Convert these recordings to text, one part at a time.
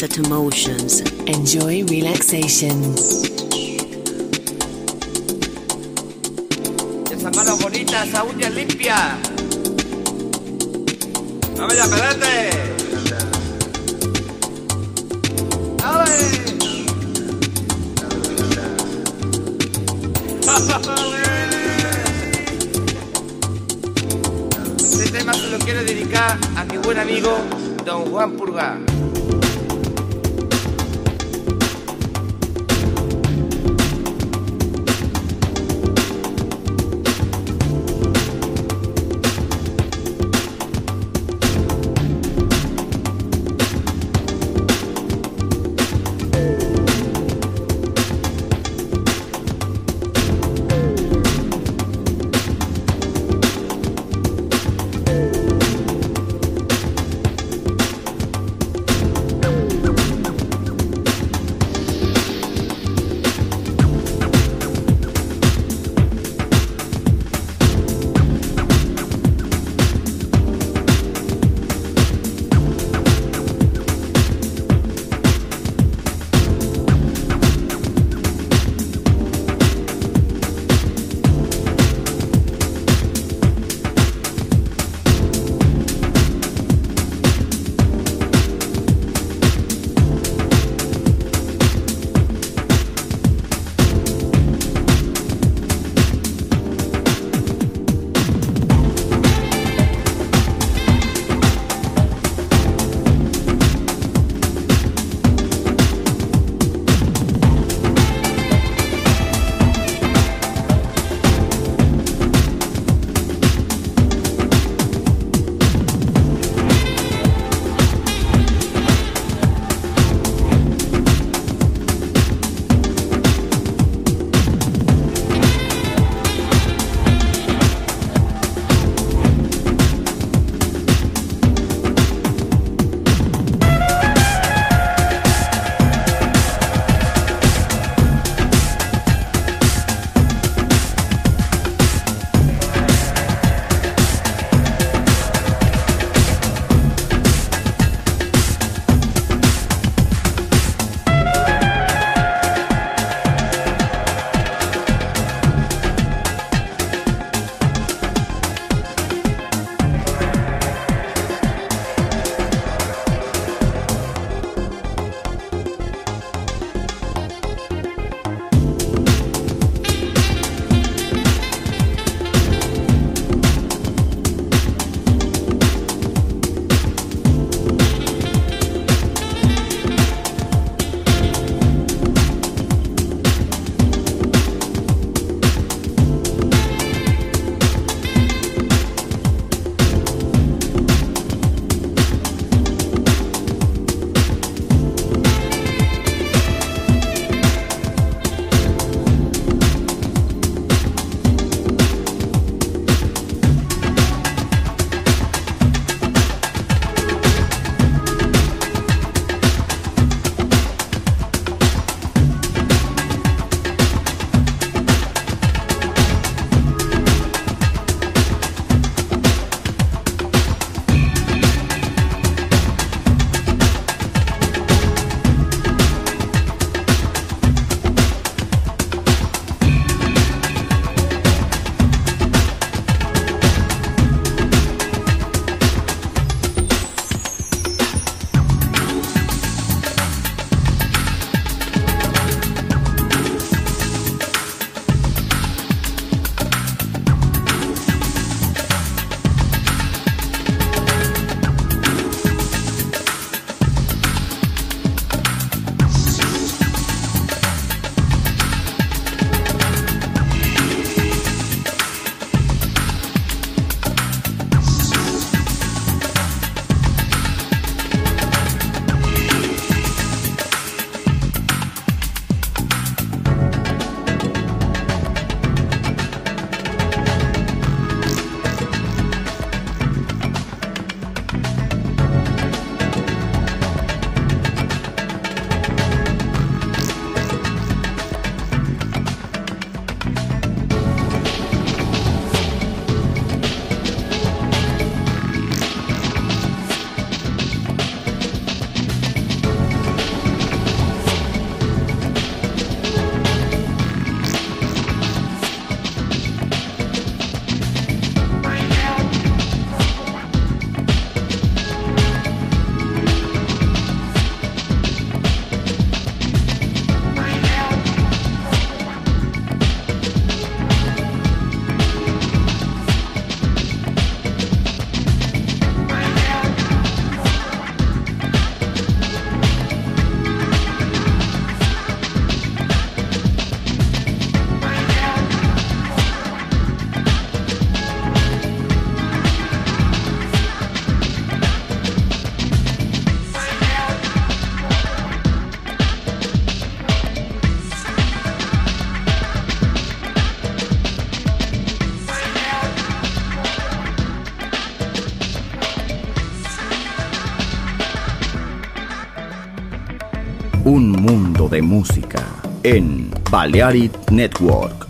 sunset emotions. Enjoy relaxations. Esas manos bonitas, esa uña limpia. ¡Dame la pelete! Balearic Network.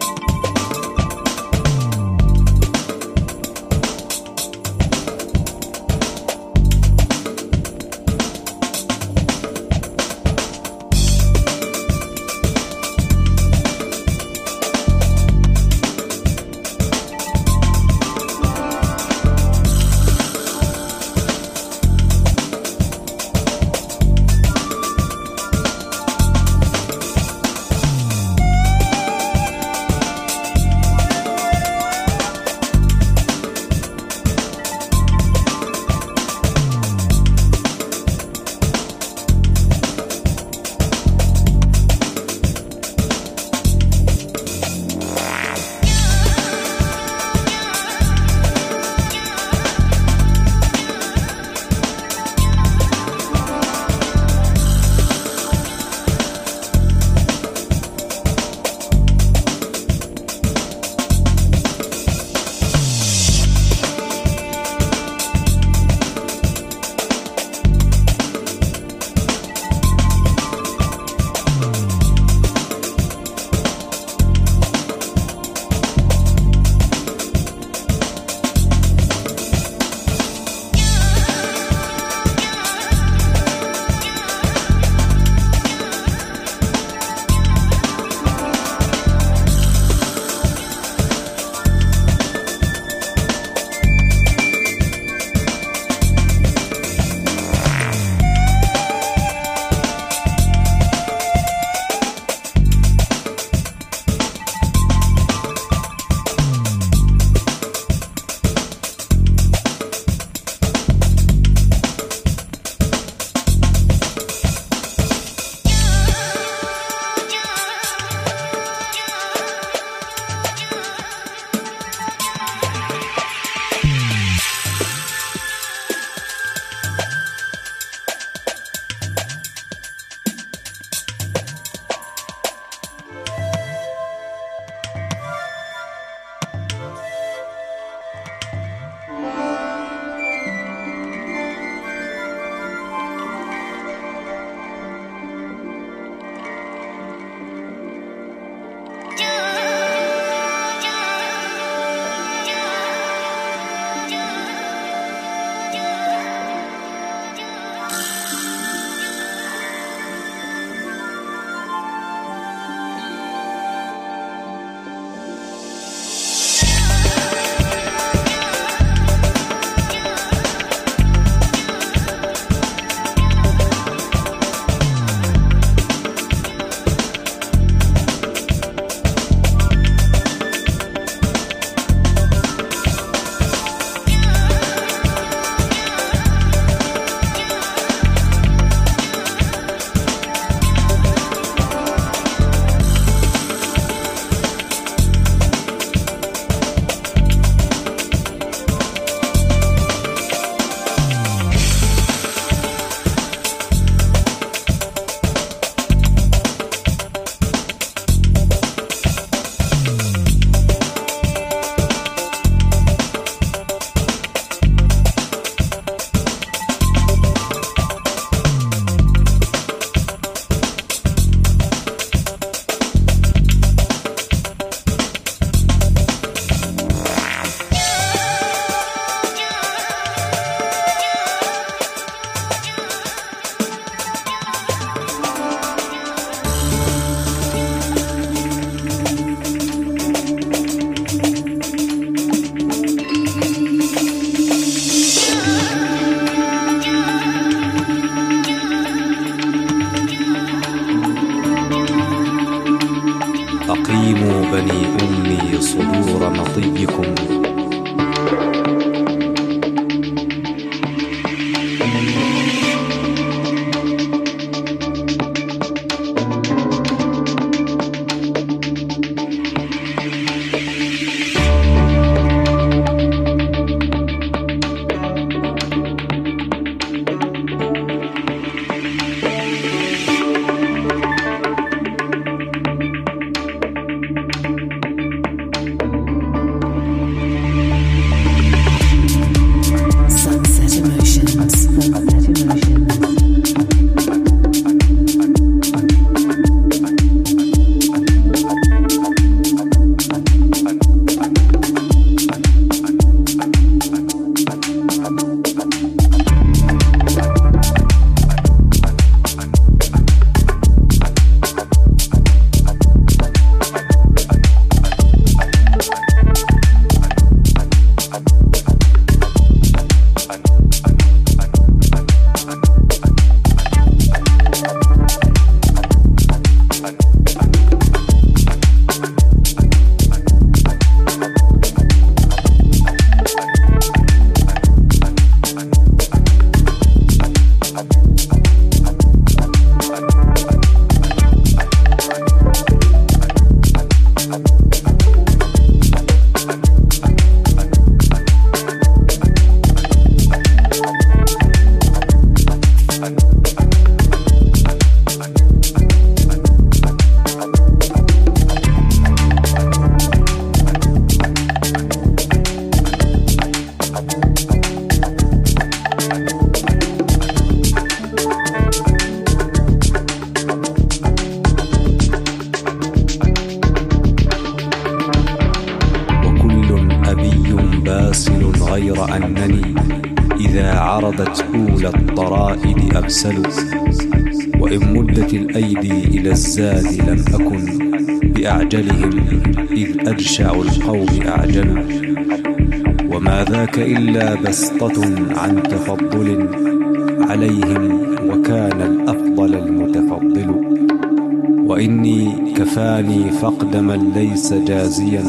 جازيا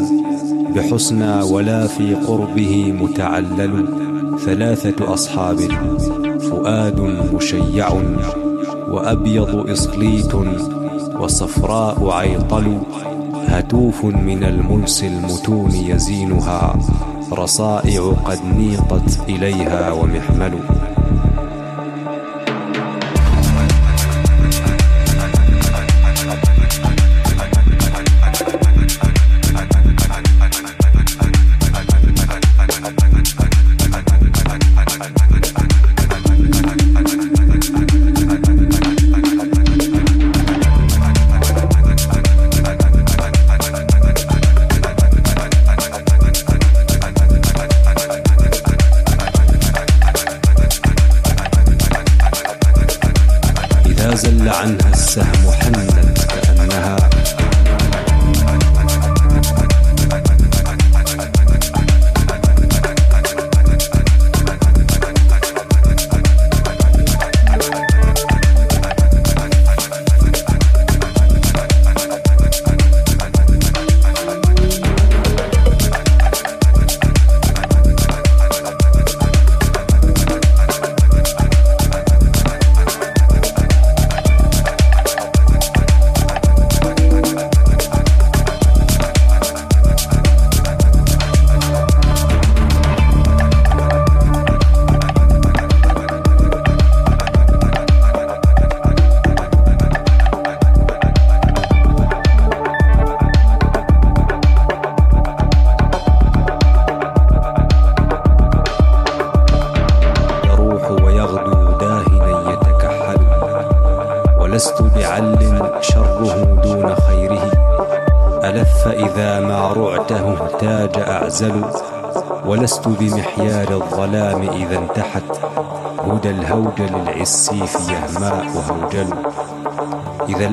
بحسنى ولا في قربه متعلل. ثلاثة أصحاب. فؤاد مشيع وأبيض إصليت وصفراء عيطل. هتوف من الملس المتون يزينها. رصائع قد نيطت إليها ومحمل.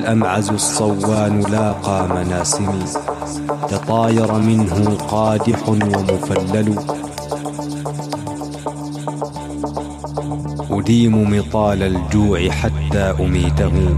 الأمعز الصوان لاقى مناسمي تطاير منه قادح ومفلل. أديم مطال الجوع حتى أميته.